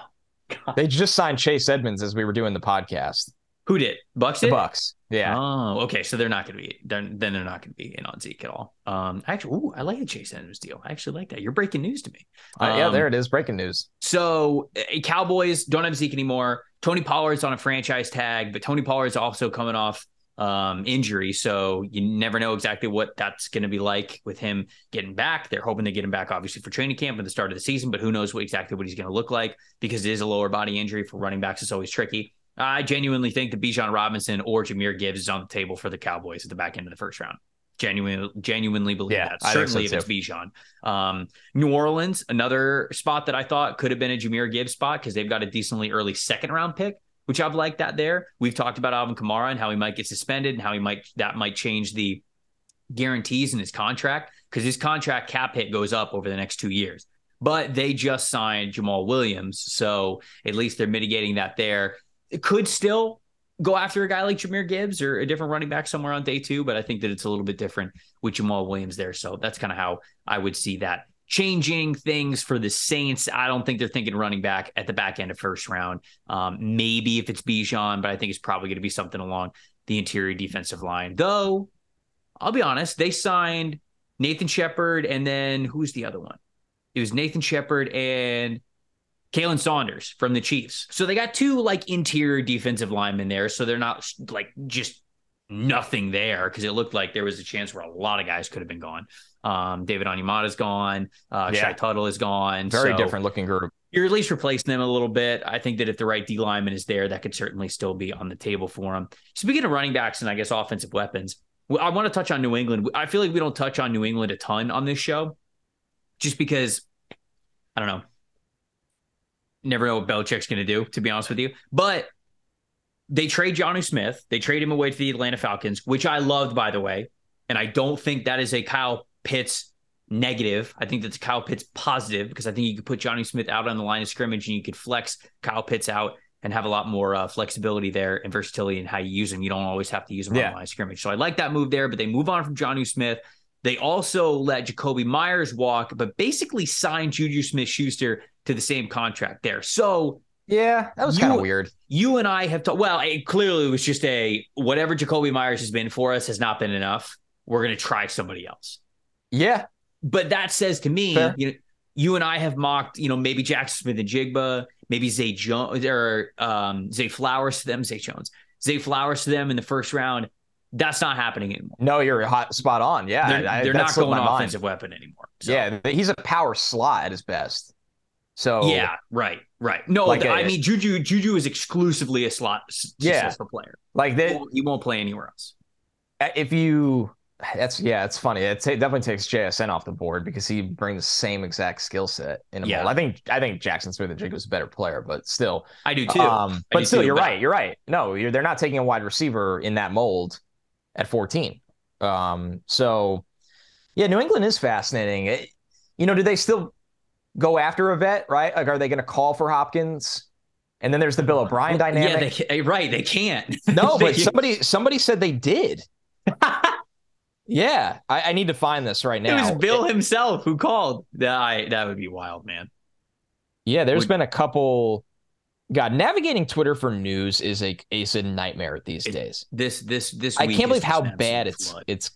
They just signed Chase Edmonds as we were doing the podcast. Who did Bucs? The Did? Bucs. Yeah. Oh, okay. So they're not going to be. They're, then they're not going to be in on Zeke at all. Um, actually, ooh, I like the Chase Edmonds deal. I actually like that. You're breaking news to me. Uh, yeah, Um, there it is. Breaking news. So uh, Cowboys don't have Zeke anymore. Tony Pollard's on a franchise tag, but Tony Pollard's also coming off um, injury, so you never know exactly what that's going to be like with him getting back. They're hoping to get him back, obviously, for training camp at the start of the season, but who knows what, exactly what he's going to look like because it is a lower body injury for running backs. It's always tricky. I genuinely think that Bijan Robinson or Jahmyr Gibbs is on the table for the Cowboys at the back end of the first round. Genuinely, genuinely believe Yeah, that. So Certainly, if it's Bijan. Um, New Orleans, another spot that I thought could have been a Jahmyr Gibbs spot because they've got a decently early second round pick, which I've liked that there. We've talked about Alvin Kamara and how he might get suspended and how he might that might change the guarantees in his contract because his contract cap hit goes up over the next two years. But they just signed Jamaal Williams, so at least they're mitigating that there. Could still go after a guy like Jahmyr Gibbs or a different running back somewhere on day two, but I think that it's a little bit different with Jamaal Williams there. So that's kind of how I would see that changing things for the Saints. I don't think they're thinking running back at the back end of first round. Um, maybe if it's Bijan, but I think it's probably going to be something along the interior defensive line. Though I'll be honest, they signed Nathan Shepherd and then who's the other one? It was Nathan Shepherd and Khalen Saunders from the Chiefs. So they got two like interior defensive linemen there. So they're not like just nothing there because it looked like there was a chance where a lot of guys could have been gone. Um, David Onyemata is gone. Uh, yeah. Shy Tuttle is gone. Very so different looking group. You're at least replacing them a little bit. I think that if the right D lineman is there, that could certainly still be on the table for them. Speaking of running backs and I guess offensive weapons, I want to touch on New England. I feel like we don't touch on New England a ton on this show just because I don't know. Never know what Belichick's going to do, to be honest with you. But they trade Jonnu Smith. They trade him away to the Atlanta Falcons, which I loved, by the way. And I don't think that is a Kyle Pitts negative. I think that's Kyle Pitts positive because I think you could put Jonnu Smith out on the line of scrimmage and you could flex Kyle Pitts out and have a lot more uh, flexibility there and versatility in how you use them. You don't always have to use them yeah. on the line of scrimmage. So I like that move there, but they move on from Jonnu Smith. They also let Jakobi Meyers walk, but basically signed Juju Smith Schuster to the same contract there. So yeah, that was kind of weird. You and I have talked. Well, it clearly was just a whatever Jakobi Meyers has been for us has not been enough. We're going to try somebody else. Yeah, but that says to me, Fair. you know, you and I have mocked, you know, maybe Jackson Smith-Njigba, maybe Zay Jones or um, Zay Flowers to them, Zay Jones, Zay Flowers to them in the first round. That's not happening anymore. No, you're hot spot on. Yeah, they're, I, they're not going offensive mind. weapon anymore. So. Yeah, he's a power slot at his best. So yeah, right, right. No, like I mean Juju. Juju is exclusively a slot yeah. player. Like they, he won't, he won't play anywhere else. If you that's yeah, it's funny. It t- definitely takes JSN off the board because he brings the same exact skill set in a yeah. mold. I think I think Jackson Smith-Njigba was a better player, but still, I do too. Um, but do still, too, you're but... right. You're right. No, you're, they're not taking a wide receiver in that mold at 14. Um, so yeah, New England is fascinating. It, you know, do they still go after a vet? Right? Like, are they going to call for Hopkins? And then there's the Bill O'Brien dynamic. Yeah, they, right. They can't. No, but somebody somebody said they did. Yeah, I, I, need to find this right now. It was Bill himself who called. That I, that would be wild, man. Yeah, there's would, been a couple. God, navigating Twitter for news is a is a nightmare these it, days. This this this I can't believe how bad it's flood. it's.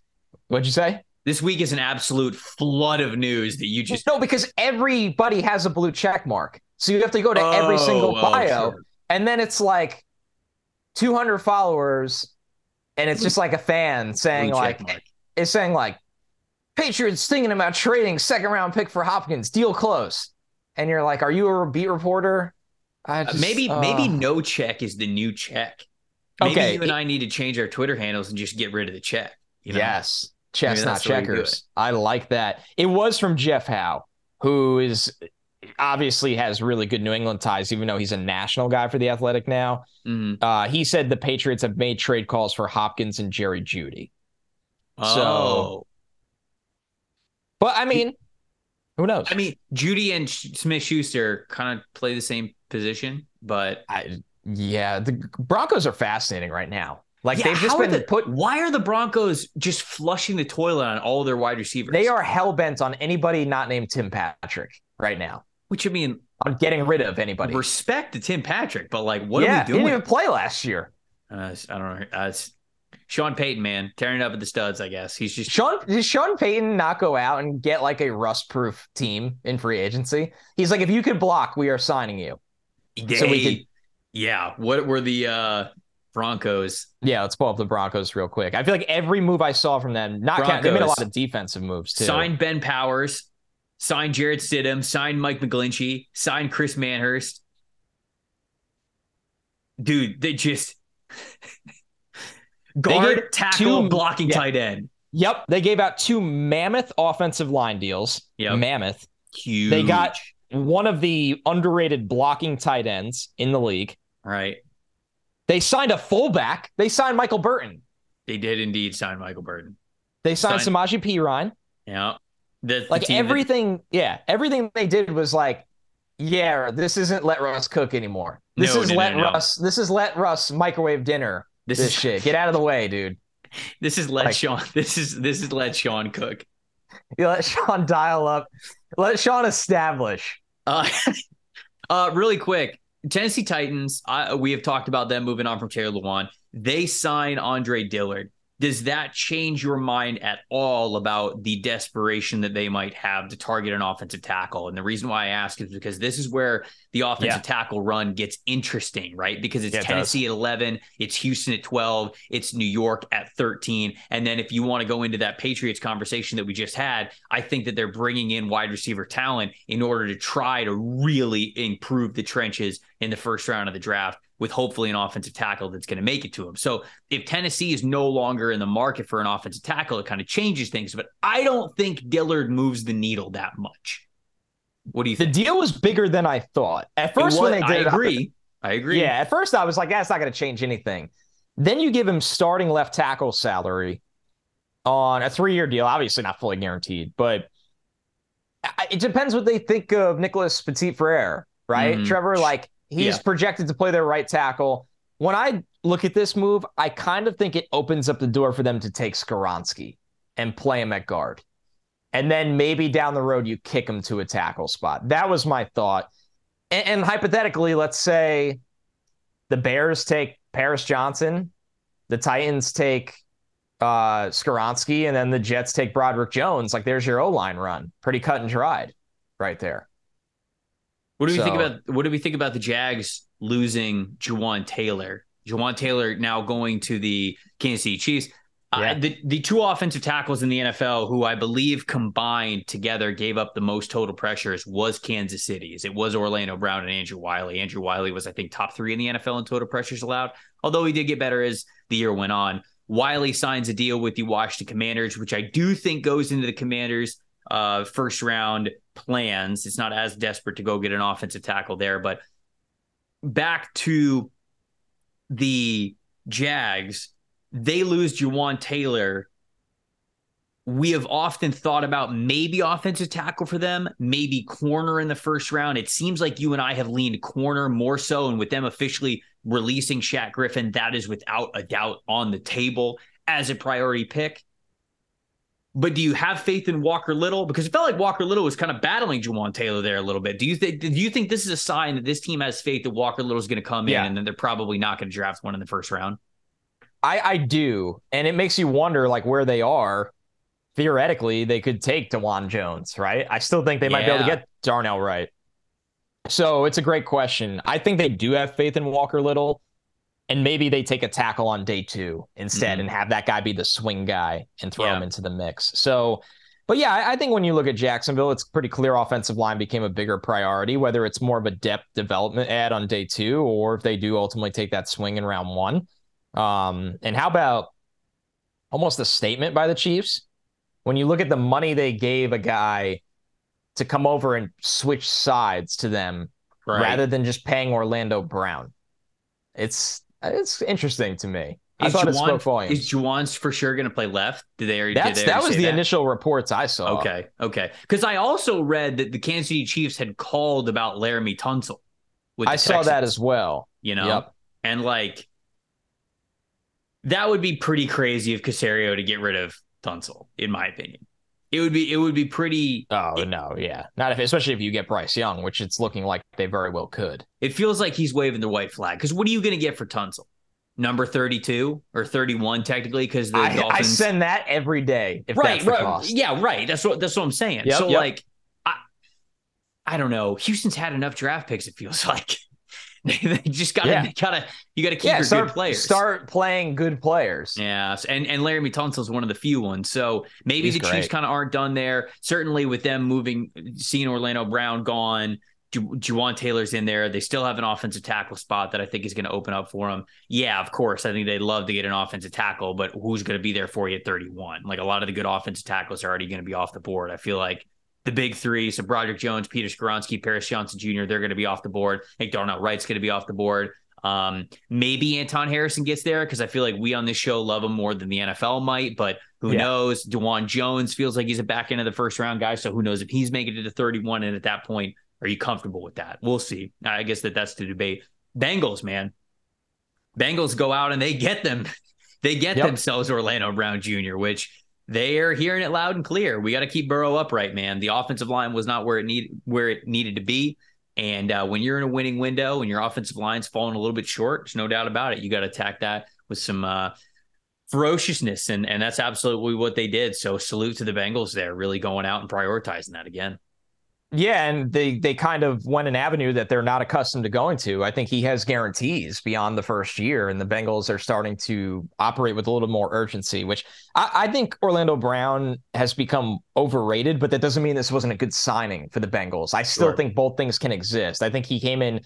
What'd you say? This week is an absolute flood of news that you just no because everybody has a blue check mark, so you have to go to oh, every single bio, oh, and then it's like 200 followers, and it's just like a fan saying like is saying like Patriots thinking about trading second round pick for Hopkins, deal close. And you're like, are you a beat reporter? Uh, just, maybe uh... maybe no check is the new check. Maybe okay. you and I need to change our Twitter handles and just get rid of the check. You know? Yes. Checks, not checkers. I like that. It was from Jeff Howe, who is obviously has really good New England ties, even though he's a national guy for the Athletic now. Mm-hmm. Uh, he said the Patriots have made trade calls for Hopkins and Jerry Jeudy. Oh. So, but I mean, who knows? I mean, Judy and Smith Schuster kind of play the same position, but I, yeah, the Broncos are fascinating right now. Like yeah, they've just been the, put. Why are the Broncos just flushing the toilet on all their wide receivers? They are hell bent on anybody not named Tim Patrick right now. Which I mean, on getting rid of anybody. Respect to Tim Patrick, but like, what yeah, are we doing? He didn't even play last year. Uh, I don't know. Uh, Sean Payton, man, tearing up at the studs. I guess he's just Sean. Does Sean Payton not go out and get like a rust-proof team in free agency? He's like, if you could block, we are signing you. They, so we could. Yeah. What were the uh Broncos? Yeah, let's pull up the Broncos real quick. I feel like every move I saw from them, not Broncos, they made a lot of defensive moves too. Signed Ben Powers, signed Jarrett Stidham, signed Mike McGlinchey, signed Chris Manhertz. Dude, they just guard, tackle, two, blocking yeah. tight end. Yep, they gave out two mammoth offensive line deals. Yep. mammoth. Huge. They got one of the underrated blocking tight ends in the league. Right. They signed a fullback. They signed Michael Burton. They did indeed sign Michael Burton. They signed, signed Samaje Perine. Yeah. The, like everything, that... yeah, everything they did was like, yeah, this isn't let Russ cook anymore. This no, is no, let no, Russ. This is let Russ microwave dinner this, this is, shit. Get out of the way, dude. This is let like, Sean. This is this is let Sean cook. You let Sean dial up. Let Sean establish. Uh, uh, really quick. Tennessee Titans. I, we have talked about them moving on from Taylor Lewan. They sign Andre Dillard. Does that change your mind at all about the desperation that they might have to target an offensive tackle? And the reason why I ask is because this is where the offensive yeah. tackle run gets interesting, right? Because it's yeah, it Tennessee does. at 11, it's Houston at 12, it's New York at 13. And then if you want to go into that Patriots conversation that we just had, I think that they're bringing in wide receiver talent in order to try to really improve the trenches in the first round of the draft with hopefully an offensive tackle that's going to make it to him. So if Tennessee is no longer in the market for an offensive tackle, it kind of changes things. But I don't think Dillard moves the needle that much. What do you think? The deal was bigger than I thought. At first, was, when they did I agree. I agree. Yeah, at first I was like, that's not going to change anything. Then you give him starting left tackle salary on a three year deal, obviously not fully guaranteed, but it depends what they think of Nicholas Petit Frere, right? Mm-hmm. Trevor, like He's yeah. projected to play their right tackle. When I look at this move, I kind of think it opens up the door for them to take Skoronski and play him at guard. And then maybe down the road, you kick him to a tackle spot. That was my thought. And, and hypothetically, let's say the Bears take Paris Johnson, the Titans take uh, Skoronski, and then the Jets take Broderick Jones. Like there's your O line run. Pretty cut and dried right there. What do we so, think about what do we think about the Jags losing Jawaan Taylor? Jawaan Taylor now going to the Kansas City Chiefs. Uh, yeah. Uh, the, the two offensive tackles in the NFL who I believe combined together gave up the most total pressures was Kansas City's. It was Orlando Brown and Andrew Wylie. Andrew Wylie was, I think, top three in the NFL in total pressures allowed, although he did get better as the year went on. Wylie signs a deal with the Washington Commanders, which I do think goes into the Commanders' uh, first round plans. It's not as desperate to go get an offensive tackle there, but back to the Jags, they lose Jawaan Taylor. We have often thought about maybe offensive tackle for them, maybe corner in the first round. It seems like you and I have leaned corner more so, and with them officially releasing Shaq Griffin, that is without a doubt on the table as a priority pick. But do you have faith in Walker Little? Because it felt like Walker Little was kind of battling Jawaan Taylor there a little bit. Do you think? Do you think this is a sign that this team has faith that Walker Little is going to come yeah. in and then they're probably not going to draft one in the first round? I, I do, and it makes you wonder like where they are. Theoretically, they could take Dawand Jones, right? I still think they might yeah. be able to get Darnell Wright. So it's a great question. I think they do have faith in Walker Little and maybe they take a tackle on day two instead mm-hmm. and have that guy be the swing guy and throw yeah. him into the mix. So, but yeah, I, I think when you look at Jacksonville, it's pretty clear offensive line became a bigger priority, whether it's more of a depth development ad on day two or if they do ultimately take that swing in round one. Um, and how about almost a statement by the Chiefs? When you look at the money they gave a guy to come over and switch sides to them right. rather than just paying Orlando Brown. It's it's interesting to me. I thought Jawaan, it spoke volumes. Is Jawaan's for sure going to play left? Did they already? That's, did they that was the that? initial reports I saw. Okay, okay. Because I also read that the Kansas City Chiefs had called about Laremy Tunsil. I Texans, saw that as well. You know, yep. and like that would be pretty crazy of Caserio to get rid of Tunsil, in my opinion. It would be it would be pretty. Oh it, no, yeah, not if especially if you get Bryce Young, which it's looking like they very well could. It feels like he's waving the white flag because what are you going to get for Tunsil? Number thirty-two or thirty-one, technically, because the I, Dolphins. I send that every day. If right, right, yeah, right. That's what that's what I'm saying. Yep, so yep. like, I, I don't know. Houston's had enough draft picks. It feels like. they just gotta yeah. gotta you gotta keep yeah, your start, good players. Start playing good players. Yeah, and and Tunsil is one of the few ones. So maybe He's the great. Chiefs kind of aren't done there. Certainly with them moving, seeing Orlando Brown gone, Ju- Jawaan Taylor's in there. They still have an offensive tackle spot that I think is going to open up for them. Yeah, of course. I think they'd love to get an offensive tackle, but who's going to be there for you at 31? Like a lot of the good offensive tackles are already going to be off the board. I feel like the big three. So Broderick Jones, Peter Skoronski, Paris Johnson Jr., they're going to be off the board. I think Darnell Wright's going to be off the board. Um, maybe Anton Harrison gets there because I feel like we on this show love him more than the NFL might, but who yeah. knows? Dawand Jones feels like he's a back end of the first round guy. So who knows if he's making it to 31? And at that point, are you comfortable with that? We'll see. I guess that that's the debate. Bengals, man. Bengals go out and they get them. They get yep. themselves Orlando Brown Jr., which they're hearing it loud and clear. We got to keep Burrow upright, man. The offensive line was not where it need where it needed to be. And uh, when you're in a winning window and your offensive line's falling a little bit short, there's no doubt about it. You got to attack that with some uh, ferociousness, and and that's absolutely what they did. So salute to the Bengals there, really going out and prioritizing that again. Yeah, and they they kind of went an avenue that they're not accustomed to going to. I think he has guarantees beyond the first year, and the Bengals are starting to operate with a little more urgency, which I, I think Orlando Brown has become overrated, but that doesn't mean this wasn't a good signing for the Bengals. I still sure. think both things can exist. I think he came in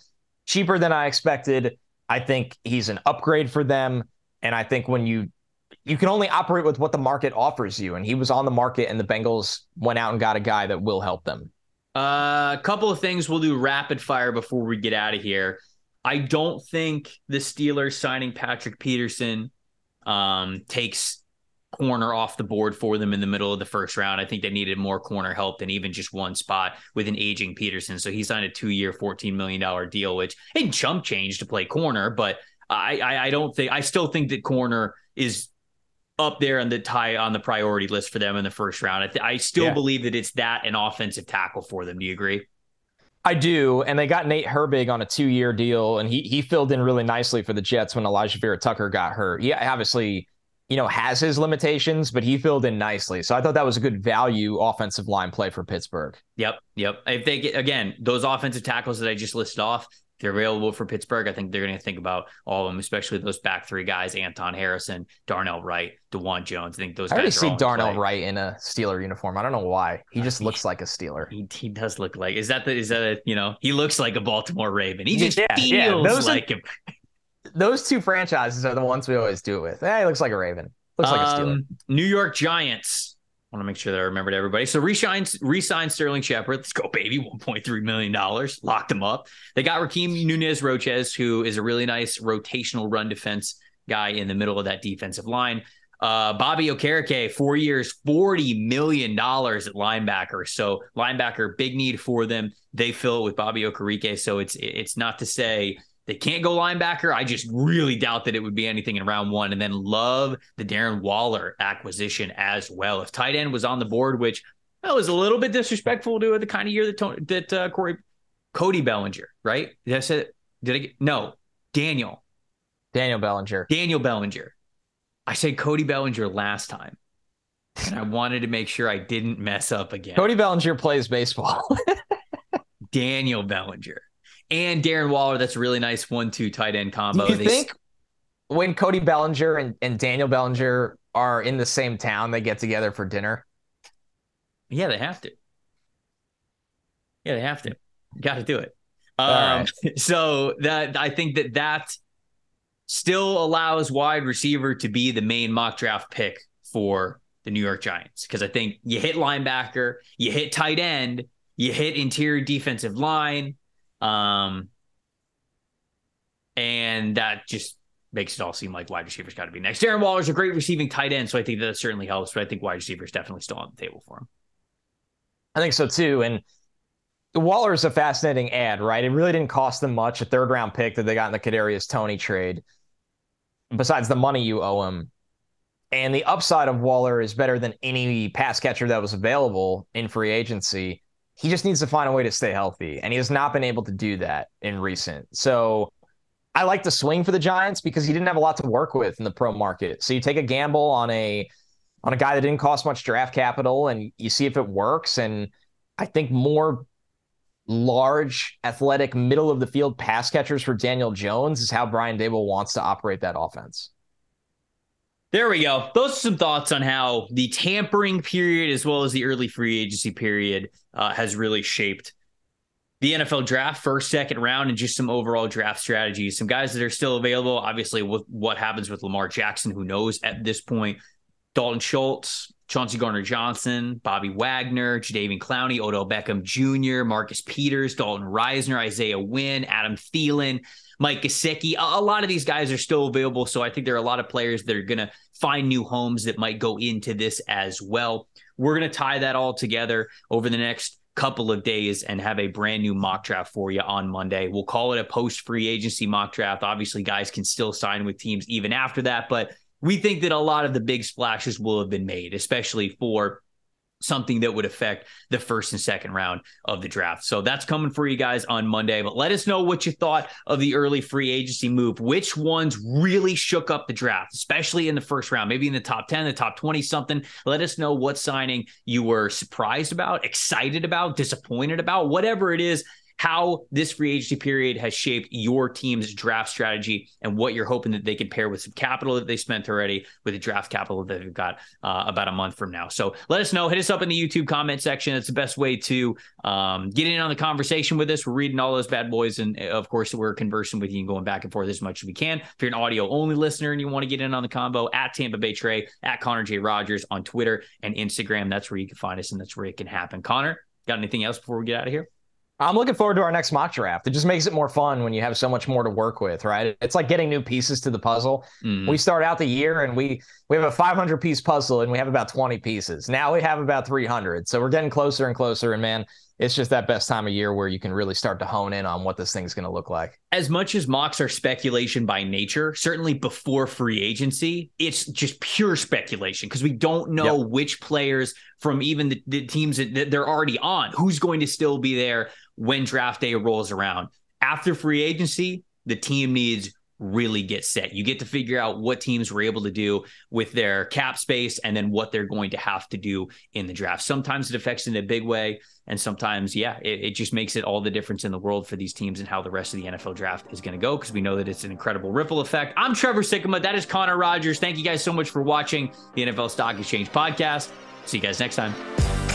cheaper than I expected. I think he's an upgrade for them. And I think when you you can only operate with what the market offers you. And he was on the market and the Bengals went out and got a guy that will help them. Uh, a couple of things we'll do rapid fire before we get out of here. I don't think the Steelers signing Patrick Peterson um, takes corner off the board for them in the middle of the first round. I think they needed more corner help than even just one spot with an aging Peterson. So he signed a two year, $14 million deal, which ain't chump change to play corner, but I, I, I don't think, I still think that corner is up there on the tie on the priority list for them in the first round. I, th- I still yeah. believe that it's that an offensive tackle for them. Do you agree? I do, and they got Nate Herbig on a two-year deal, and he he filled in really nicely for the Jets when Alijah Vera-Tucker got hurt. He obviously, you know, has his limitations, but he filled in nicely. So I thought that was a good value offensive line play for Pittsburgh. Yep, yep. If they get again those offensive tackles that I just listed off, they're available for Pittsburgh, I think they're going to think about all of them, especially those back three guys: Anton Harrison, Darnell Wright, Dawand Jones. I think those. Guys are. I already see Darnell Wright in a Steeler uniform. I don't know why. He just looks like a Steeler. He, he does look like. Is that the? Is that a? You know, he looks like a Baltimore Raven. He just yeah, feels yeah. Those like are, him. Those two franchises are the ones we always do it with. Yeah, he looks like a Raven. Looks um, like a Steeler. Um, New York Giants want to make sure that I remembered everybody. So re-sign, re-sign Sterling Shepard. Let's go, baby. $1.3 million. Locked him up. They got Rakeem Nunez Roches, who is a really nice rotational run defense guy in the middle of that defensive line. Uh, Bobby Okereke, four years, $40 million at linebacker. So linebacker, big need for them. They fill it with Bobby Okereke. So it's it's not to say they can't go linebacker. I just really doubt that it would be anything in round one. And then love the Darren Waller acquisition as well. If tight end was on the board, which that was a little bit disrespectful to the kind of year that Tony, that uh, Corey Cody Bellinger, right? Did I say did I get no Daniel Daniel Bellinger Daniel Bellinger. I said Cody Bellinger last time, and I wanted to make sure I didn't mess up again. Cody Bellinger plays baseball. Daniel Bellinger and Darren Waller. That's a really nice one-two tight end combo. Do you they think when Cody Bellinger and, and Daniel Bellinger are in the same town, they get together for dinner? Yeah, they have to. Yeah, they have to. Got to do it. Um, right. So that I think that that still allows wide receiver to be the main mock draft pick for the New York Giants because I think you hit linebacker, you hit tight end, you hit interior defensive line, um, and that just makes it all seem like wide receivers got to be next. Darren Waller's a great receiving tight end, so I think that certainly helps. But I think wide receivers definitely still on the table for him. I think so too. And Waller is a fascinating ad, right? It really didn't cost them much. A third round pick that they got in the Kadarius Toney trade. Besides the money you owe him, and the upside of Waller is better than any pass catcher that was available in free agency he just needs to find a way to stay healthy, and he has not been able to do that in recent. So I like the swing for the Giants because he didn't have a lot to work with in the pro market. So you take a gamble on a on a guy that didn't cost much draft capital, and you see if it works. And I think more large, athletic, middle of the field pass catchers for Daniel Jones is how Brian Daboll wants to operate that offense. There we go. Those are some thoughts on how the tampering period, as well as the early free agency period, uh, has really shaped the NFL draft, first, second round, and just some overall draft strategies. Some guys that are still available. Obviously, with what happens with Lamar Jackson, who knows at this point? Dalton Schultz, Chauncey Gardner Johnson, Bobby Wagner, Jadeveon Clowney, Odell Beckham Jr., Marcus Peters, Dalton Risner, Isaiah Wynn, Adam Thielen. Mike Gesicki. A, a lot of these guys are still available. So I think there are a lot of players that are going to find new homes that might go into this as well. We're going to tie that all together over the next couple of days and have a brand new mock draft for you on Monday. We'll call it a post free agency mock draft. Obviously, guys can still sign with teams even after that, but we think that a lot of the big splashes will have been made, especially for something that would affect the first and second round of the draft. So that's coming for you guys on Monday. But let us know what you thought of the early free agency move. Which ones really shook up the draft, especially in the first round, maybe in the top 10, the top 20 something. Let us know what signing you were surprised about, excited about, disappointed about, whatever it is how this free agency period has shaped your team's draft strategy and what you're hoping that they can pair with some capital that they spent already with the draft capital that they've got uh, about a month from now. So let us know. Hit us up in the YouTube comment section. That's the best way to um, get in on the conversation with us. We're reading all those bad boys. And of course, we're conversing with you and going back and forth as much as we can. If you're an audio only listener and you want to get in on the combo, at Tampa Bay Trey, at Connor J. Rogers on Twitter and Instagram. That's where you can find us and that's where it can happen. Connor, got anything else before we get out of here? I'm looking forward to our next mock draft. It just makes it more fun when you have so much more to work with, right? It's like getting new pieces to the puzzle. Mm. We start out the year and we we have a 500 piece puzzle and we have about 20 pieces. Now we have about 300. So we're getting closer and closer. And man, it's just that best time of year where you can really start to hone in on what this thing's going to look like. As much as mocks are speculation by nature, certainly before free agency, it's just pure speculation because we don't know yep. which players from even the, the teams that they're already on, who's going to still be there when draft day rolls around. After free agency, the team needs really get set. You get to figure out what teams were able to do with their cap space and then what they're going to have to do in the draft. Sometimes it affects in a big way. And sometimes, yeah, it, it just makes it all the difference in the world for these teams and how the rest of the NFL draft is going to go because we know that it's an incredible ripple effect. I'm Trevor Sikkema. That is Connor Rogers. Thank you guys so much for watching the NFL Stock Exchange podcast. See you guys next time.